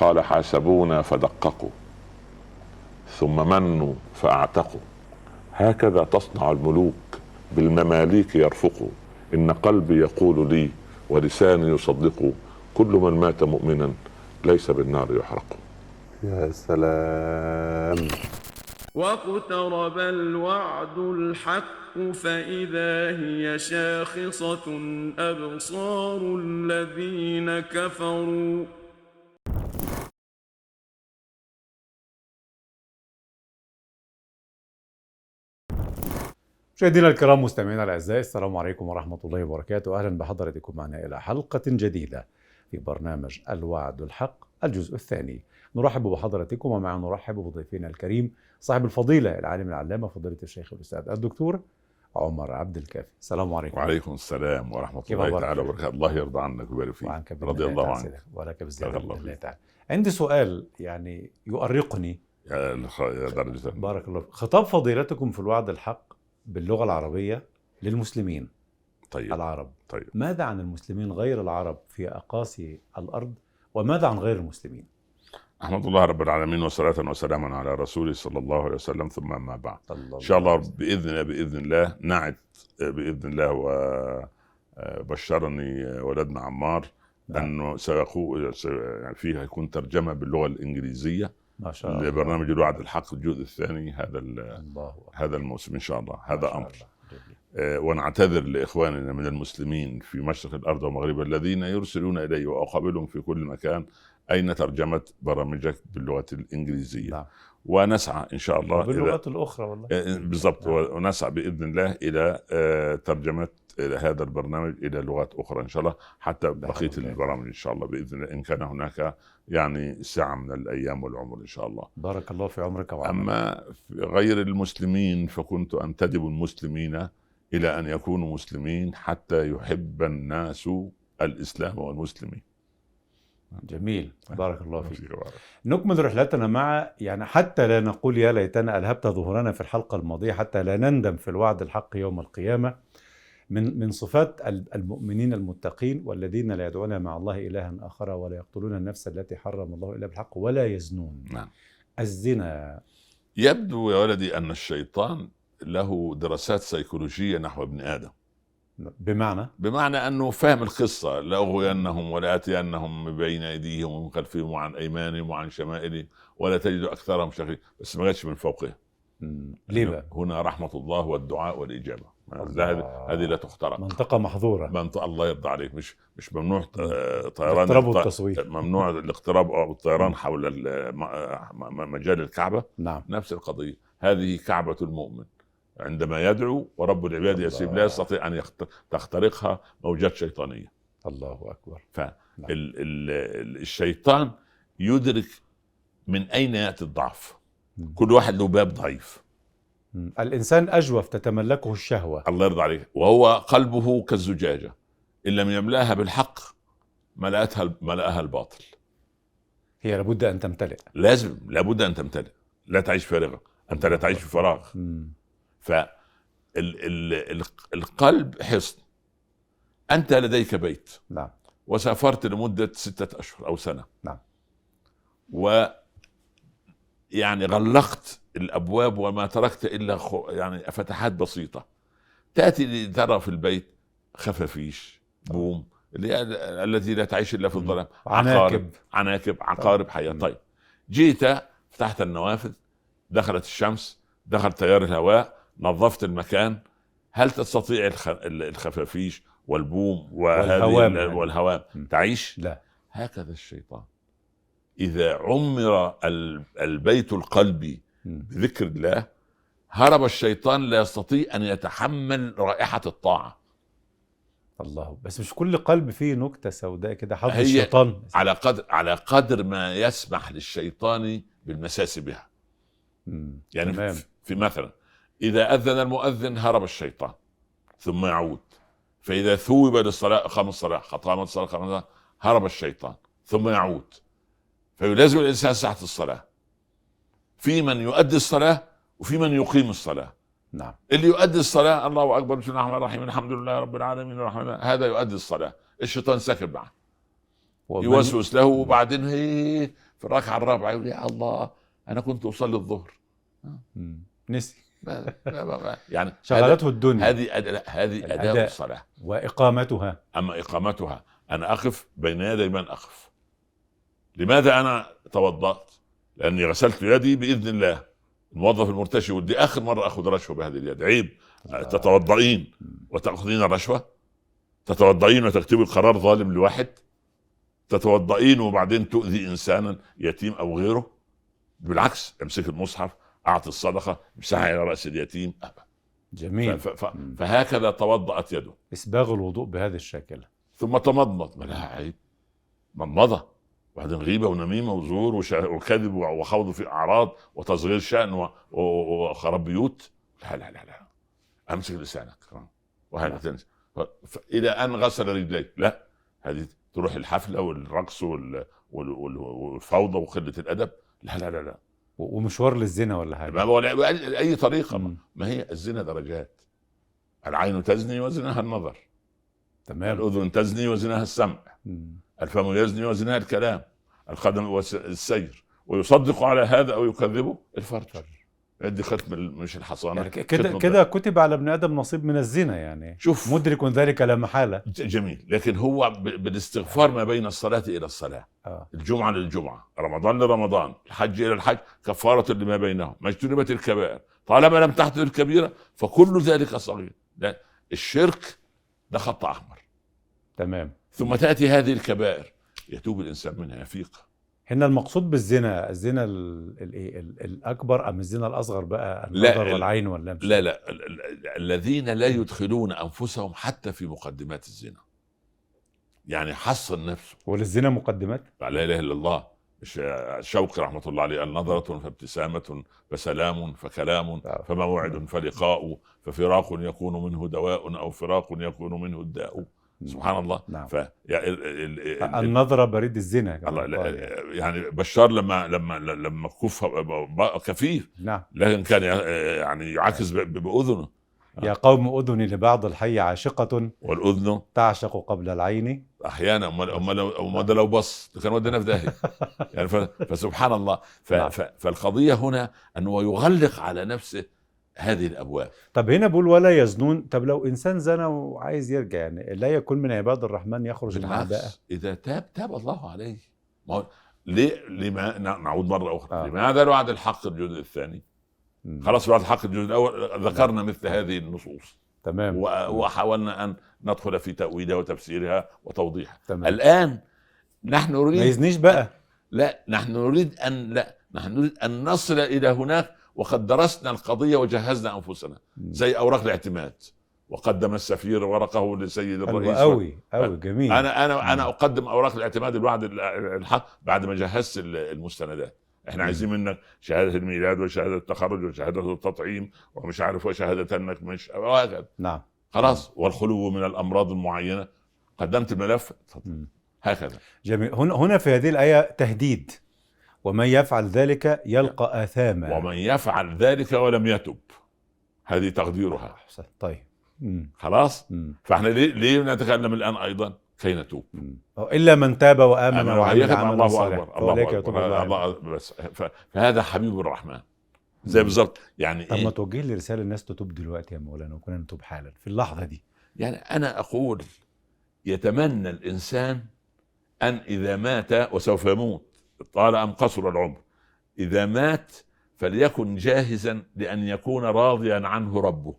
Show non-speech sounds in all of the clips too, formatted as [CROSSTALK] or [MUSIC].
قال حاسبونا فدققوا ثم منوا فأعتقوا. هكذا تصنع الملوك بالمماليك يرفقوا. إن قلبي يقول لي ولساني يصدق كل من مات مؤمنا ليس بالنار يحرق. يا سلام. واقترب الوعد الحق فإذا هي شاخصة أبصار الذين كفروا. مشاهدينا الكرام مستمعينا الأعزاء السلام عليكم ورحمة الله وبركاته. أهلا بحضراتكم معنا إلى حلقة جديدة في برنامج الوعد الحق الجزء الثاني. نرحب بحضراتكم ومع نرحب بضيفنا الكريم صاحب الفضيلة العالم العلامة فضيلة الشيخ الأستاذ الدكتور عمر عبد الكافي. السلام عليكم. وعليكم السلام ورحمة الله؟ تعالى وبركاته. الله يرضى عنك ويبارك فيك. وعنك رضي الله عنك. ولك بالزياده بارك الله. تعالى. عندي سؤال يعني يؤرقني. يا درجة. بارك الله. خطاب فضيلتكم في الوعد الحق باللغة العربية للمسلمين طيب العرب. طيب. ماذا عن المسلمين غير العرب في أقاصي الأرض؟ وماذا عن غير المسلمين؟ أحمد الله رب العالمين وصلاة وسلاما على رسوله صلى الله عليه وسلم ثم ما بعد. إن شاء الله بإذن الله بإذن الله نعت بإذن الله وبشرني ولدنا عمار نعم. أنه سيقو سي- يعني فيه هيكون ترجمة باللغة الإنجليزية. ما شاء الله. لبرنامج الوعد الحق الجزء الثاني هذا ال- الله. هذا الموسم إن شاء الله. هذا شاء أمر. الله. آه، ونعتذر لإخواننا من المسلمين في مشرق الأرض ومغربها الذين يرسلون الي وأقابلهم في كل مكان أين ترجمة برامجك باللغة الإنجليزية؟ نعم. ونسعى إن شاء الله باللغات الأخرى والله. آه، بالضبط. نعم. ونسعى بإذن الله إلى آه، ترجمة هذا البرنامج إلى لغات أخرى إن شاء الله حتى بقية. البرامج إن شاء الله بإذن الله إن كان هناك يعني سعه من الأيام والعمر إن شاء الله. بارك الله في عمرك وعمرك. أما في غير المسلمين فكنت أنتدب المسلمين إلى أن يكونوا مسلمين حتى يحب الناس الإسلام والمسلمين. جميل. بارك الله فيك. نكمل رحلتنا مع يعني حتى لا نقول يا ليتنا الهبت ظهورنا في الحلقة الماضية حتى لا نندم في الوعد الحق يوم القيامة. من من صفات ال- المؤمنين المتقين والذين لا يدعون مع الله إلها آخر ولا يقتلون النفس التي حرم الله إلا بالحق ولا يزنون. نعم. الزنا. يبدو يا ولدي أن الشيطان له دراسات سيكولوجية نحو ابن آدم. بمعنى؟ بمعنى أنه فاهم القصة لاغوينهم ولاتينهم من بين أيديهم ومن خلفهم وعن أيمانهم وعن شمائلهم ولا تجد أكثرهم شاكرين بس ما جاتش من فوقهم. ليه بقى؟ هنا رحمة الله والدعاء والإجابة. هذه لا تخترق. منطقة محظورة. منطق الله يرضى عليك. مش مش ممنوع طيران الاقتراب والتصوير. ممنوع [LAUGHS] الاقتراب أو الطيران حول مجال الكعبة. نعم. نفس القضية. هذه كعبة المؤمن. عندما يدعو ورب العباد. يسيب لا يستطيع أن تخترقها موجات شيطانية. الله أكبر. فال نعم. يدرك من أين يأتي الضعف. كل واحد له باب ضعيف. مم. الإنسان أجوف تتملكه الشهوة. الله يرضى عليك. وهو قلبه كالزجاجة. إن لم يملأها بالحق ملأتها ملأها الباطل. هي لابد أن تمتلئ. لازم لابد أن تمتلئ. لا تعيش فارغه أنت لا تعيش في فراغ. ف ال ال ال القلب حصن. أنت لديك بيت. نعم. وسافرت لمدة ستة أشهر أو سنة. نعم. و يعني غلقت الأبواب وما تركت إلا خو يعني فتحات بسيطة تأتي ترى في البيت خفافيش بوم اللي التي لا تعيش إلا في الظلام عناكب. عقارب عناكب عقارب حيه مم. طيب جيت فتحت النوافذ دخلت الشمس دخل تيار الهواء نظفت المكان هل تستطيع الخ... الخفافيش والبوم والهوام ال- يعني. والهوام. تعيش لا هكذا الشيطان إذا عمر ال- البيت القلبي. بذكر الله هرب الشيطان لا يستطيع أن يتحمل رائحة الطاعة. الله بس مش كل قلب فيه نكتة سوداء كده حظ الشيطان. على قدر على قدر ما يسمح للشيطان بالمساس بها. مم. يعني تمام. في, مثلا إذا أذن المؤذن هرب الشيطان ثم يعود. فإذا ثوب للصلاة أقام الصلاة قامت الصلاة هرب الشيطان ثم يعود. فيلازم الإنسان ساعة الصلاة. في من يؤدي الصلاة وفي من يقيم الصلاة. نعم. اللي يؤدي الصلاة الله أكبر بسم الله الرحمن الرحيم الحمد لله رب العالمين الرحمن. هذا يؤدي الصلاة. الشيطان ساكن معه. يوسوس له وبعدين هي في الركعة الرابعة يقول يا الله أنا كنت أصلي الظهر. نسي. يعني شغلته الدنيا. هذه هذه أداء. الصلاة. وإقامتها. أما إقامتها أنا أقف بين يدي من أقف. لماذا أنا توضأت؟ لأني غسلت يدي بإذن الله. الموظف المرتشي ودي آخر مرة آخذ رشوة بهذه اليد. عيب. تتوضئين. وتأخذين الرشوة. تتوضئين وتكتبي قرار ظالم لواحد. تتوضئين وبعدين تؤذي إنسانا يتيم أو غيره. بالعكس امسك المصحف أعطي الصدقة امسحها إلى رأس اليتيم. أبا. جميل. ف- ف- فهكذا توضأت يده. إسباغ الوضوء بهذا الشكل. ثم تمضمض. ما لها عيب. مضمضة. وبعدين غيبة ونميمة وزور وكذب وخوض في أعراض وتصغير شأن وخراب بيوت. لا لا لا لا. أمسك لسانك. وهذا تنسى إلى أن غسل رجليه. لا. هذه تروح الحفلة والرقص وال- وال- وال- والفوضى وقله الأدب. لا لا لا لا. ومشوار للزنا ولا حاجة؟ ما ولا بأي- أي طريقة. مم. ما هي؟ الزنا درجات. العين تزني وزناها النظر. تمام. الأذن تزني وزناها السمع. مم. الفم يزني وزناها الكلام. القدم وس- السير. ويصدق على هذا أو يكذبه الفرج. يدي ختم مش الحصانة يعني كده كده كتب على ابن آدم نصيب من الزنا يعني. شوف. مدرك ذلك لا محالة. جميل. لكن هو بالاستغفار ما بين الصلاة إلى الصلاة. آه. الجمعة للجمعة. رمضان لرمضان. الحج إلى الحج. كفارة لما بينهم. ما اجتنبت الكبائر. طالما لم تحدث الكبيرة فكل ذلك صغير. لا الشرك ده خط أحمر. تمام. ثم تأتي هذه الكبائر. يتوب الإنسان منها يفيق. هنا المقصود بالزنا الزنا ال- الايه ال- الأكبر أم الزنا الأصغر بقى لا، النظر ال- والعين واللمس؟ لا لا ال- ال- الذين لا يدخلون أنفسهم حتى في مقدمات الزنا. يعني حصن نفسه وللزنا مقدمات؟ لا إله إلا الله. شوقي رحمة الله عليه قال نظرة فابتسامة فسلام فكلام آه. فموعد فلقاء ففراق يكون منه دواء أو فراق يكون منه الداء. سبحان الله. نعم. ف يا ال- ال- ال- ال- النظره بريد الزنا الله يعني. بشار لما لما لما كف كفيف نعم. لكن كان يعني يعاكس ب- ب- بأذنه. يا قوم اذني لبعض الحي عاشقة. والأذن؟ تعشق قبل العين. أحيانا أمال أمال أمال ده لو بص كان ودينا في داهية. [LAUGHS] يعني ف- فسبحان الله. ف نعم. ف فالقضية هنا أنه يغلق على نفسه هذه الأبواب. طب هنا بيقول ولا يزنون. طب لو إنسان زنى وعايز يرجع يعني لا يكون من عباد الرحمن يخرج بالعكس إذا تاب تاب الله عليه. ما هو ليه لما نع- نعود مرة أخرى. آه. لماذا وعد الحق الجزء الثاني؟ مم. خلاص وعد الحق الجزء الأول ذكرنا مثل هذه النصوص. تمام. وحاولنا أن ندخل في تأويلها وتفسيرها وتوضيحها. تمام. الآن نحن ما نريد يزنيش بقى. لا نحن نريد أن لا نحن نريد أن نصل إلى هناك وقد درسنا القضية وجهزنا أنفسنا. زي أوراق الاعتماد. وقدم السفير ورقه لسيد حلو الرئيس. قوي قوي جميل. أنا أنا. أنا أقدم أوراق الاعتماد الوعد ال- الحق بعد ما جهزت ال- المستندات. إحنا. عايزين منك شهادة الميلاد وشهادة التخرج وشهادة التطعيم ومش عارف وشهاده إنك مش وهكذا. نعم. خلاص. والخلو من الأمراض المعينة. قدمت الملف. هكذا. جميل. هنا هنا في هذه الآية تهديد. ومن يفعل ذلك يلقى آثاما. ومن يفعل ذلك ولم يتب. هذه تقديرها. أحسن. طيب. مم. خلاص؟ مم. فاحنا ليه ليه نتكلم الآن أيضا؟ كي نتوب. مم. إلا من تاب أما وعمل عملا الله صالحا. أكبر. الله أكبر. الله بس فهذا حبيب الرحمن. زي. بالظبط. يعني طب ما إيه؟ توجه لي رسالة الناس تتوب دلوقتي يا مولانا وكنا نتوب حالا في اللحظة دي. يعني أنا أقول يتمنى الإنسان أن إذا مات وسوف يموت. طال أم قصر العمر. إذا مات فليكن جاهزا لأن يكون راضيا عنه ربه.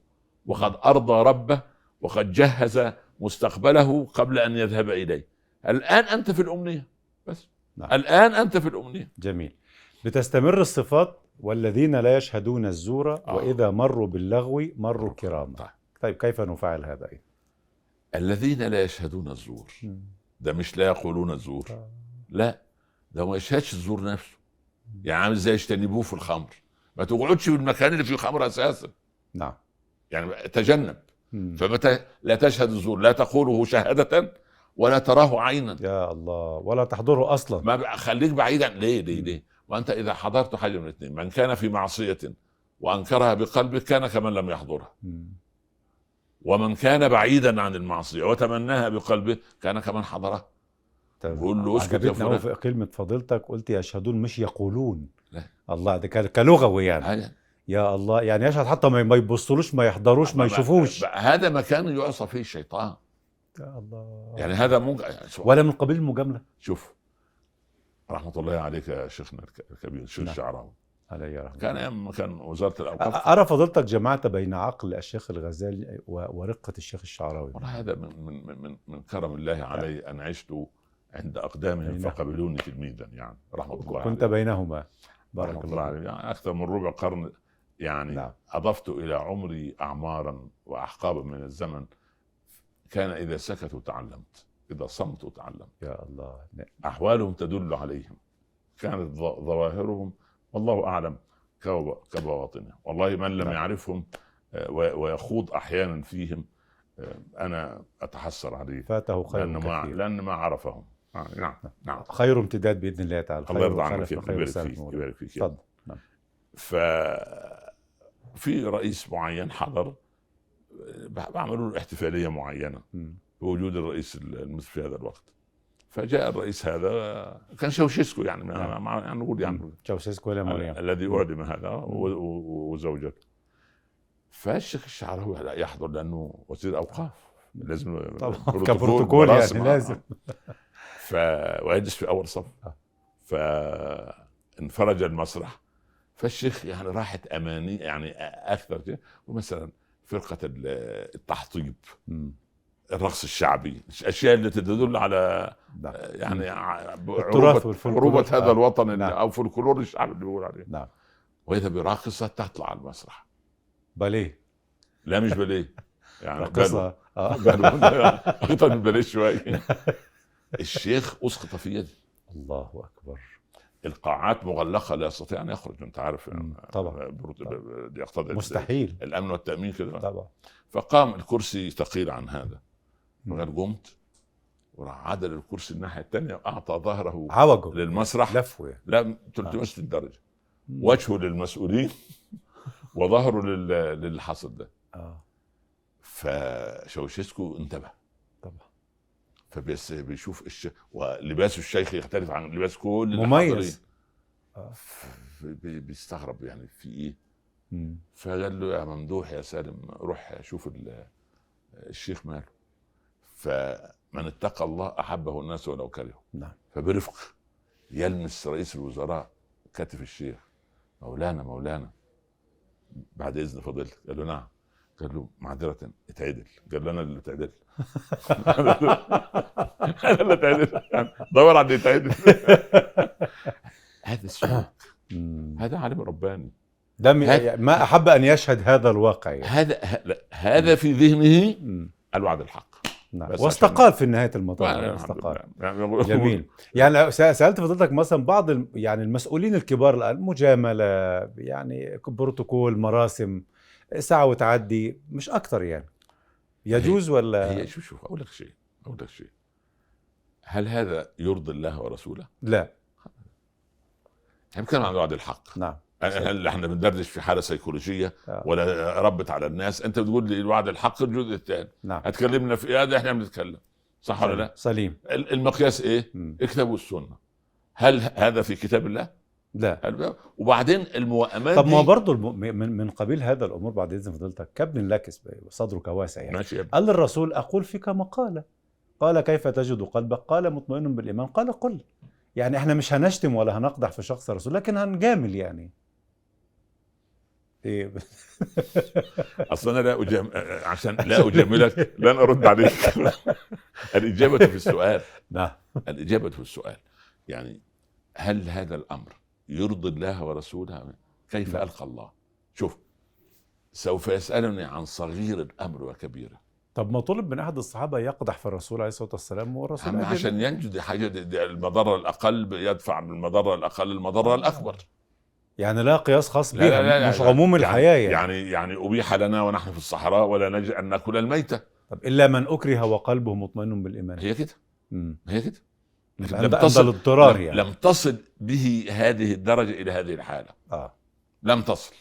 وقد أرضى ربه وقد جهز مستقبله قبل أن يذهب إليه. الآن أنت في الأمنية. بس. نعم. الآن أنت في الأمنية. جميل. بتستمر الصفات والذين لا يشهدون الزور آه. وإذا مروا باللغو مروا كراما. طيب. طيب كيف نفعل هذا؟ أيضا الذين لا يشهدون الزور. ده مش لا يقولون الزور. آه. لا. ده ما يشهدش الزور نفسه. يعني عامل زي يجتنبوه في الخمر. ما تقعدش في المكان اللي فيه خمر أساسا. نعم. يعني تجنب. فمتى لا تشهد الزور لا تقوله شهادة ولا تراه عينا. يا الله. ولا تحضره أصلا. ما خليك بعيدا. ليه؟ ليه؟ ليه؟ وانت إذا حضرت حاجة من الاثنين. من كان في معصية وأنكرها بقلبه كان كمن لم يحضرها. ومن كان بعيدا عن المعصية وتمناها بقلبه كان كمن حضرها. بقول له اسكت يا فلان في كلمة فضيلتك قلت يشهدون مش يقولون. لا. الله ده كلغوي يعني. هذا- يا الله يعني يشهد حتى ما يبصلوش ما يحضروش ما يشوفوش. هذا مكان يعصى فيه الشيطان. يا الله. يعني هذا ممكن ولا من قبيل المجاملة. شوف رحمة الله عليك يا شيخنا الك- الكبير الشيخ نعم. الشعراوي. علي رحمة كان كان وزارة الأوقاف. أرى فضيلتك جمعت بين عقل الشيخ الغزالي و- ورقة الشيخ الشعراوي. هذا من من من- من من كرم الله علي أن عشت عند نعم. فقبلوني تلميذا يعني رحمة الله كنت عليه. بينهما بارك الله عليه يعني أكثر من ربع قرن يعني نعم. أضفت إلى عمري اعمارا واحقابا من الزمن كان إذا سكتوا تعلمت إذا صمتوا تعلمت يا الله نعم. أحوالهم تدل عليهم كانت ظواهرهم والله أعلم كب- كبواطنهم والله من لم نعم. يعرفهم آه، ويخوض أحيانا فيهم آه، أنا أتحسر عليه فاته خير لأن ما لأن ما عرفهم آه، نعم نعم خير امتداد بإذن الله تعالى الله يرضى عنك يبارك فيك. يبارك فيك نعم. ف في رئيس معين حضر بعملوا له احتفالية معينة. بوجود الرئيس المصري في هذا الوقت فجاء الرئيس هذا كان شوشيسكو يعني نعم. مع يعني نقول يعني مم. تشاوسيسكو ولا مريم الذي أعدم هذا و- و- وزوجته فالشيخ الشعراوي لا يحضر لأنه وزير أوقاف لازم طبعا بروتوكول، كبروتوكول. يعني لازم [LAUGHS] ف ويجلس في أول صف. آه. فانفرج المسرح. فالشيخ يعني راحت اماني يعني أكثر شيء. ومثلا فرقة ال- التحطيب. الرقص الشعبي. الأشياء التي تدل على نعم. يعني التراث. عروبة هذا آه. الوطن نعم. أو فولكلور الشعب اللي بيقول عليه. نعم. وإذا براقصة تطلع على المسرح. باليه. لا مش باليه. يعني [LAUGHS] راقصه آه. أكثر من [LAUGHS] باليه شوي. [LAUGHS] الشيخ أسقط في يدي الله أكبر القاعات مغلقة لا يستطيع أن يخرج أنت عارف يعني. طبعا. طبعا. يقتضي مستحيل الأمن والتأمين كده طبعا فقام الكرسي ثقيل عن هذا. فقال قمت وراح عدل الكرسي الناحية الثانية واعطى ظهره عوجه للمسرح لفوه يعني. لا 360 درجه. وجهه للمسؤولين وظهره لل- للي حصل ده آه فشوشيسكو انتبه فبس بيشوف الش... ولباس الشيخ يختلف عن لباس كل مميز. آه. بيستغرب يعني في إيه. مم. فقال له يا ممدوح يا سالم روح شوف ال- الشيخ ماله. فمن اتقى الله أحبه الناس ولو كرهه نعم. فبرفق يلمس رئيس الوزراء كتف الشيخ. مولانا مولانا. بعد إذن فضيلتك قال له نعم. قال له معذرة اتعدل. قال له أنا اللي اتعدل [LAUGHS] أنا اللي اتعدل دور على اللي يتعدل. [LAUGHS] هذا السلوك مم. هذا عالم رباني. ده م- هذا- ما أحب أن يشهد هذا الواقع يعني. هذا هذا في ذهنه. الوعد الحق. نعم. واستقال في نهاية المطاف الحمد استقال. يعني جميل. يعني سألت فضيلتك مثلا بعض يعني المسؤولين الكبار الآن مجاملة يعني بروتوكول مراسم ساعة وتعدي مش أكتر يعني. يجوز ولا؟ هي شوف شوف أقول لك شيء أقول لك شيء. هل هذا يرضي الله ورسوله؟ لا. إحنا بنتكلم عن وعد الحق. نعم. هل إحنا بندردش في حالة سيكولوجية؟ آه. ولا ربت على الناس؟ أنت بتقول لي الوعد الحق الجزء الثاني. نعم. هتكلمنا في هذا إحنا بنتكلم. صح ولا لا؟ سليم. ال- المقياس إيه؟ مم. الكتاب والسنة هل هذا في كتاب الله؟ لا. وبعدين الموائمات طب ما برضه الم... من من قبيل هذا الأمور بعد إذن فضيلتك كابن لكس صدرك واسع يعني. ماشي. قال للرسول أقول فيك مقاله قال كيف تجد قلبك؟ قال مطمئن بالإيمان. قال قل. يعني إحنا مش هنشتم ولا هنقدح في شخص الرسول لكن هنجامل يعني. إيه؟ [LAUGHS] أصلا أنا لا أجام... عشان لا أجاملك لن أرد عليك. [LAUGHS] الإجابة في السؤال. نعم. الإجابة في السؤال. يعني هل هذا الأمر يرضي الله ورسوله. كيف لا. ألقى الله؟ شوف سوف يسألني عن صغير الأمر وكبيره طب ما طلب من أحد الصحابة يقدح في الرسول عليه الصلاة والسلام والرسول. عشان ينجو دي حاجة دي دي المضرة الأقل يدفع بالمضره الأقل المضرة الأكبر. يعني لا قياس خاص لا بها لا لا مش يعني- عموم الحياة يعني, يعني يعني أبيح لنا ونحن في الصحراء ولا نجد أن نأكل الميتة. طب إلا من أكره وقلبه مطمئن بالإيمان. هي كده. هي كده. لم تصل- الاضطرار يعني. لم تصل به هذه الدرجة إلى هذه الحالة. آه. لم تصل.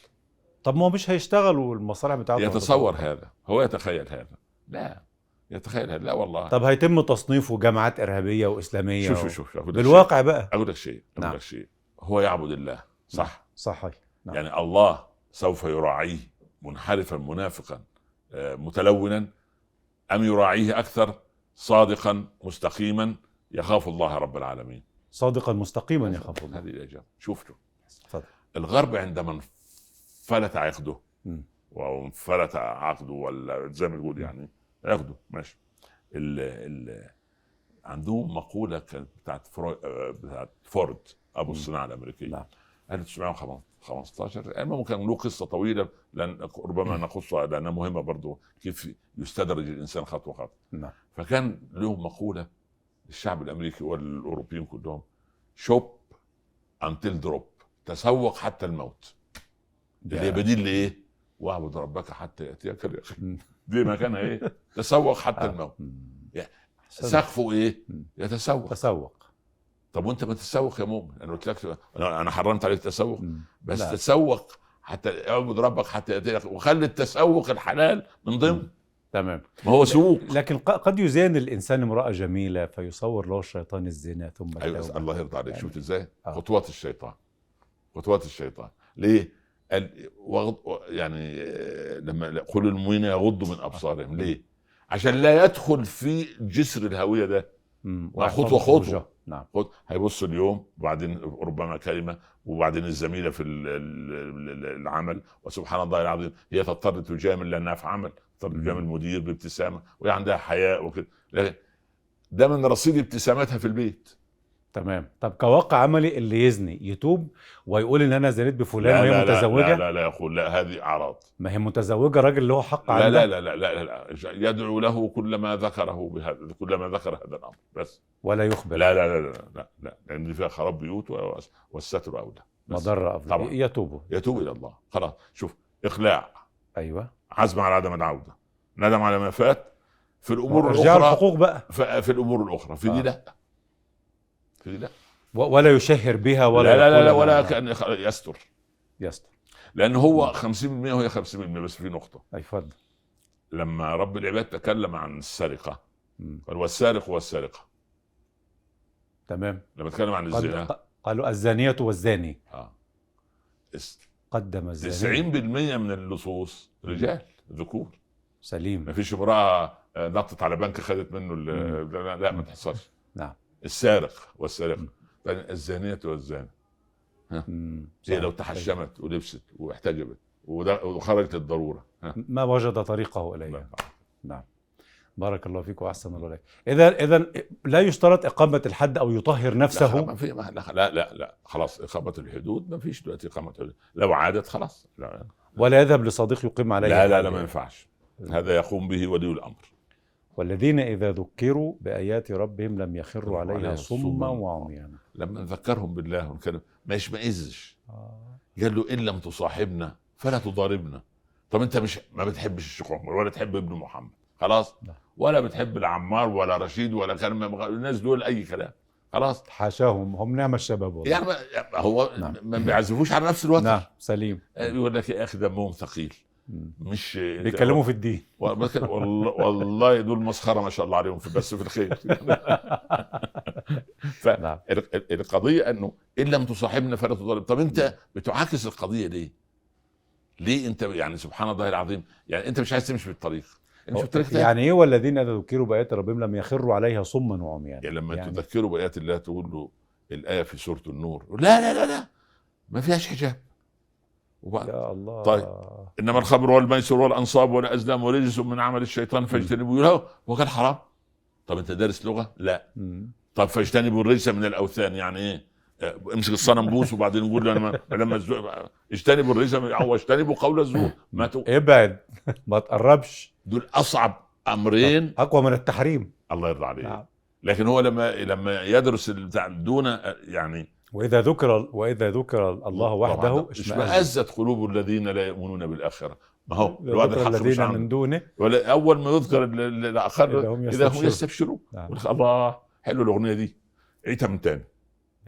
طب ما هو مش هيشتغلوا المصالح بتاعته يتصور هذا. هو يتخيل هذا. لا. يتخيل لا والله. طب هيتم تصنيفه جماعات إرهابية وإسلامية شوف شوف شوف. أقول بالواقع بقى. شيء. أقول لك شيء. أقول نعم. لك شيء. هو يعبد الله صح؟ صحيح. نعم. يعني الله سوف يراعيه منحرفا منافقا آه، متلونا أم يراعيه أكثر؟ صادقا مستقيما يخاف الله رب العالمين. صادقا مستقيما يخاف الله. هذه الإجابة. شفتوا؟ اتفضل الغرب عندما انفلت عقده. وانفلت عقده ولا زي ما تقول يعني عقده. ماشي. ال ال عندهم مقولة كانت بتاعت فرو... آه، بتاعت فورد أبو مم. الصناعة الأمريكية. نعم. 1915 المهم كان له قصة طويلة لن ربما نقصها لأنها مهمة برضه كيف يستدرج الإنسان خطوة خطوة. نعم. فكان له مقولة للشعب الأمريكي والأوروبيين كلهم shop until drop تسوق حتى الموت اللي بديل لإيه؟ واعبد ربك حتى يأتيك اليقين. دي مكانها إيه؟ تسوق حتى آه. الموت. يعني. سقفه إيه؟ يتسوق تسوق طب وأنت ما تتسوق يا مؤمن أنا قلت لك أنا حرمت عليك التسوق. بس لا. تسوق حتى اعبد ربك حتى يأتيك وخلي التسوق الحلال من ضمن تمام ما هو سوق لكن قد يزين الإنسان امرأة جميلة فيصور له الشيطان الزنا ثم التوبة. الله يرضى عليك يعني- شفت إزاي؟ آه. خطوات الشيطان خطوات الشيطان ليه؟ ال- وغض يعني آه، لما قل المؤمنين يغضوا من أبصارهم ليه؟ عشان لا يدخل في جسر الهوية ده خطوة. خروجة. نعم هيبص اليوم وبعدين ربما كلمة وبعدين الزميلة في ال- ال- ال- العمل وسبحان الله العظيم هي تضطر تجامل لأنها في عمل مم. تجامل المدير بابتسامه وهي عندها حياء وكده لكن ده من رصيد ابتساماتها في البيت تمام طب كواقع عملي اللي يزني يتوب ويقول ان أنا زنيت بفلان لا وهي لا لا, متزوجه لا لا لا يقول لا هذه اعراض ما هي متزوجه راجل له حق لا لا لا لا, لا, لا, لا يدعو له كلما ذكره بهذا كلما ذكر هذا الامر بس ولا يخبر لا لا لا لا لا, لا لأن فيها خراب بيوت والستر اولى مضره افضل. يتوبوا يتوب إلى الله خلاص شوف اقلاع أيوه. عزم على عدم العوده ندم على ما فات. في الأمور الاخرى الحقوق بقى. في الأمور الأخرى. في دي آه. لا. في دي لا. ولا يشهر بها ولا لا لا لا, لا ولا كأن يستر. يستر. لأن هو 50% وهي 50% بس في نقطة. أي اتفضل. لما رب العباد تكلم عن السرقة. قال والسارق والسارقه تمام. لما تكلم عن الزنا. قالوا الزانية والزاني. آه. قدم الزاني 90% من اللصوص. رجال ذكور. سليم. ما فيش امرأة آه، نطت على بنك خدت منه. لا, لا ما تحصلش. نعم. السارق والسارقه. بعدين الزانية والزاني. هي. لو تحشمت ولبست واحتجبت وخرجت الضرورة. ما وجد طريقه إليها. نعم. بارك الله فيك وأحسن الله إليك. اذا اذا لا يشترط إقامة الحد أو يطهر لا نفسه ما في ما لا, لا لا لا. خلاص إقامة الحدود ما فيش دلوقتي إقامة حدود لو عادت خلاص لا. ولا يذهب لصديق يقيم عليه لا, لا. لا ما ينفعش. هذا يقوم به ولي الأمر. والذين إذا ذكروا بآيات ربهم لم يخروا عليها صما. وعميانا. لما نذكرهم بالله ونكلم ما يشمئزش. آه. قال له إن لم تصاحبنا فلا تضاربنا. طب أنت مش ما بتحبش الشيخ عمر ولا تحب ابن محمد. خلاص؟ لا. ولا بتحب العمار ولا رشيد ولا كلمه الناس دول أي كلام. خلاص. حاشاهم هم نعم الشباب والله. يعني هو نعم. ما بيعزفوش على نفس الوتر. نعم سليم. يقول لك يا أخي دمهم ثقيل. مش بيتكلموا في الدين. [LAUGHS] والله والله دول مسخرة ما شاء الله عليهم في بس في الخير. [LAUGHS] نعم. فالقضيه إنه إن لم تصاحبنا فلا تضرب طب أنت بتعاكس القضية ليه؟ ليه أنت يعني سبحان الله العظيم يعني أنت مش عايز تمشي في الطريق يعني, إيه والذين اذا ذكروا بآيات ربهم لم يخروا عليها صما وعميانا يعني لما يعني- تذكره بآيات الله تقول له الآية في سورة النور لا لا لا لا ما فيهاش حجاب وبعد يا الله طيب. إنما الخمر والميسر والأنصاب والأزلام ورجس من عمل الشيطان فاجتنبوه له هو كان حرام طب أنت دارس لغة؟ لا مم. طب فاجتنبوا الرجس من الأوثان يعني إيه؟ امسك الصنم بوس وبعدين نقول له أنا ما- لما الزو- اجتنبوا الرجس أو اجتنبوا قول الزور. ما تو- ابعد ما تقربش. دول أصعب أمرين. أقوى من التحريم. الله يرضى عليه نعم. لكن هو لما لما يدرس البتاع دون يعني وإذا ذكر وإذا ذكر الله وحده اشمئز اشمئزت قلوب الذين لا يؤمنون بالآخرة. ما هو الوعد الحق مش من دونه. ولا أول ما يذكر ال- ال- الآخر إذا هم يستبشرون. نعم. الله حلو الأغنية دي. عيدها من تاني.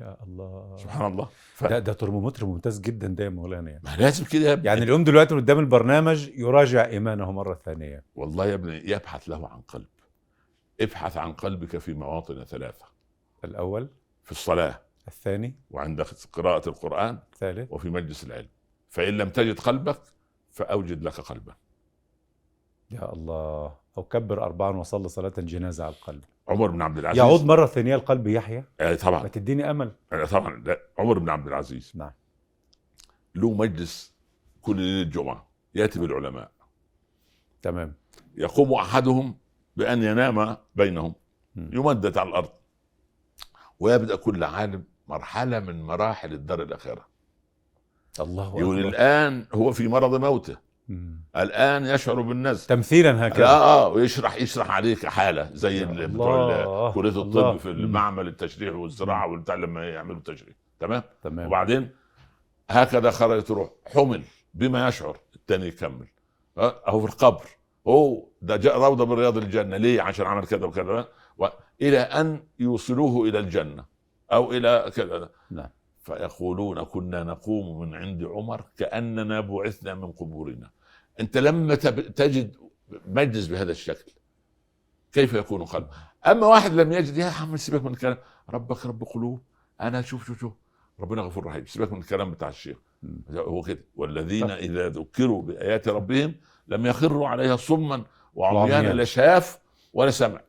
يا الله. سبحان الله. ف... ده ده ترمومتر ممتاز جدا ده يا مولانا يعني. ما لازم كده يا ابني. يعني اليوم دلوقتي قدام البرنامج يراجع إيمانه مرة ثانية. والله يا ابني يبحث له عن قلب. ابحث عن قلبك في مواطن ثلاثة. الأول. في الصلاة. الثاني. وعند قراءة القرآن. الثالث. وفي مجلس العلم. فإن لم تجد قلبك فأوجد لك قلبا. يا الله. أو كبر اربعا وصلي صلاة جنازه على القلب. عمر بن عبد العزيز. يعود مرة ثانية القلب يحيى آه ما طبعا تديني أمل. آه طبعا. لا عمر بن عبد العزيز. نعم. له مجلس كل ليله جمعه يأتي بالعلماء. تمام. يقوم أحدهم بأن ينام بينهم. يمدد على الأرض ويبدأ كل عالم مرحلة من مراحل الدار الاخره الله يقول الآن هو في مرض موته. مم. الآن يشعر بالنزع تمثيلا هكذا. آه آه ويشرح يشرح عليك حالة زي بتوع كلية الطب الله. في. المعمل التشريح والزراعة والبتاع لما يعملوا تشريح تمام؟ تمام. وبعدين هكذا خرجت روح حمل بما يشعر الثاني يكمل. أهو في القبر. هو ده جاء روضة من رياض الجنة. ليه؟ عشان عمل كذا وكذا. إلى أن يوصلوه إلى الجنة. أو إلى كذا. نعم. فيقولون كنا نقوم من عند عمر كأننا بعثنا من قبورنا. أنت لما تجد مجلس بهذا الشكل كيف يكون قلب أما واحد لم يجد يا عم سيبك من الكلام. ربك رب قلوب أنا شوف شوف شوف. ربنا غفور رحيم. سيبك من الكلام بتاع الشيخ. هو كده. والذين طب. إذا ذكروا بآيات ربهم لم يخروا عليها صما وعميانا. لا شاف ولا سمع.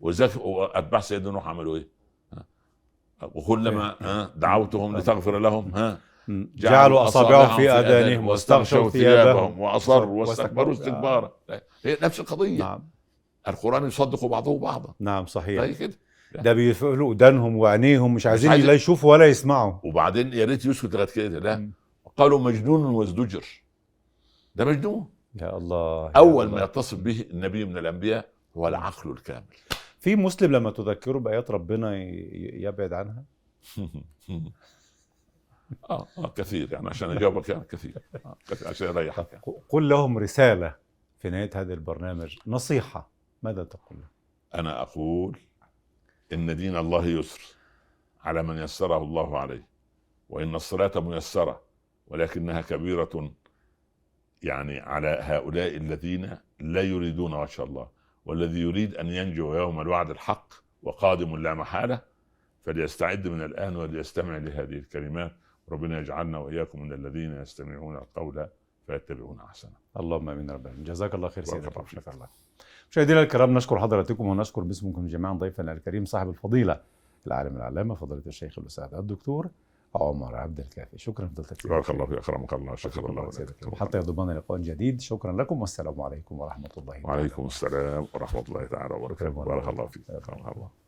وذاك سيدنا نوح عملوا إيه؟ وكلما ها دعوتهم لتغفر لهم ها. جعلوا أصابعهم في أذانهم واستغشوا ثيابهم. وأصروا واستكبروا. استكبارا. هي نفس القضية. نعم. القرآن يصدق بعضه بعضا. نعم زي صحيح كده. ده بيقفلوا ودانهم وعينيهم مش عايزين عايز- لا يشوفوا ولا يسمعوا. وبعدين يا ريت يسكت لغاية كده لا. قالوا مجنون وازدجر. ده مجنون. يا الله يا أول الله. ما يتصف به النبي من الأنبياء هو العقل الكامل. في مسلم لما تذكره بآيات ربنا يبعد عنها [LAUGHS] آه آه كثير يعني عشان أجاوبك يعني كثير عشان يريحك يعني. قل لهم رسالة في نهاية هذا البرنامج نصيحة ماذا تقول لهم؟ أنا أقول إن دين الله يسر على من يسره الله عليه وإن الصلاه ميسرة ولكنها كبيرة يعني على هؤلاء الذين لا يريدون وجه الله والذي يريد أن ينجو يوم الوعد الحق وقادم لا محالة فليستعد من الآن وليستمع لهذه الكلمات. ربنا يجعلنا وإياكم من الذين يستمعون القول فيتبعون أحسنه. اللهم آمين رب العالمين. جزاك الله خير الله فيك. شكرا لك مشاهدينا الكرام نشكر حضراتكم ونشكر باسمكم جميعا ضيفنا الكريم صاحب الفضيلة العالم العلامة فضيلة الشيخ الأستاذ الدكتور عمر عبد الكافي. شكرا فضيلتك بارك الله فيك أكرمك الله شكرا الله لك حتى يضمن لقاء جديد. شكرا لكم والسلام عليكم ورحمة الله وعليكم السلام ورحمة الله تعالى وبركاته. بارك الله فيك. الله.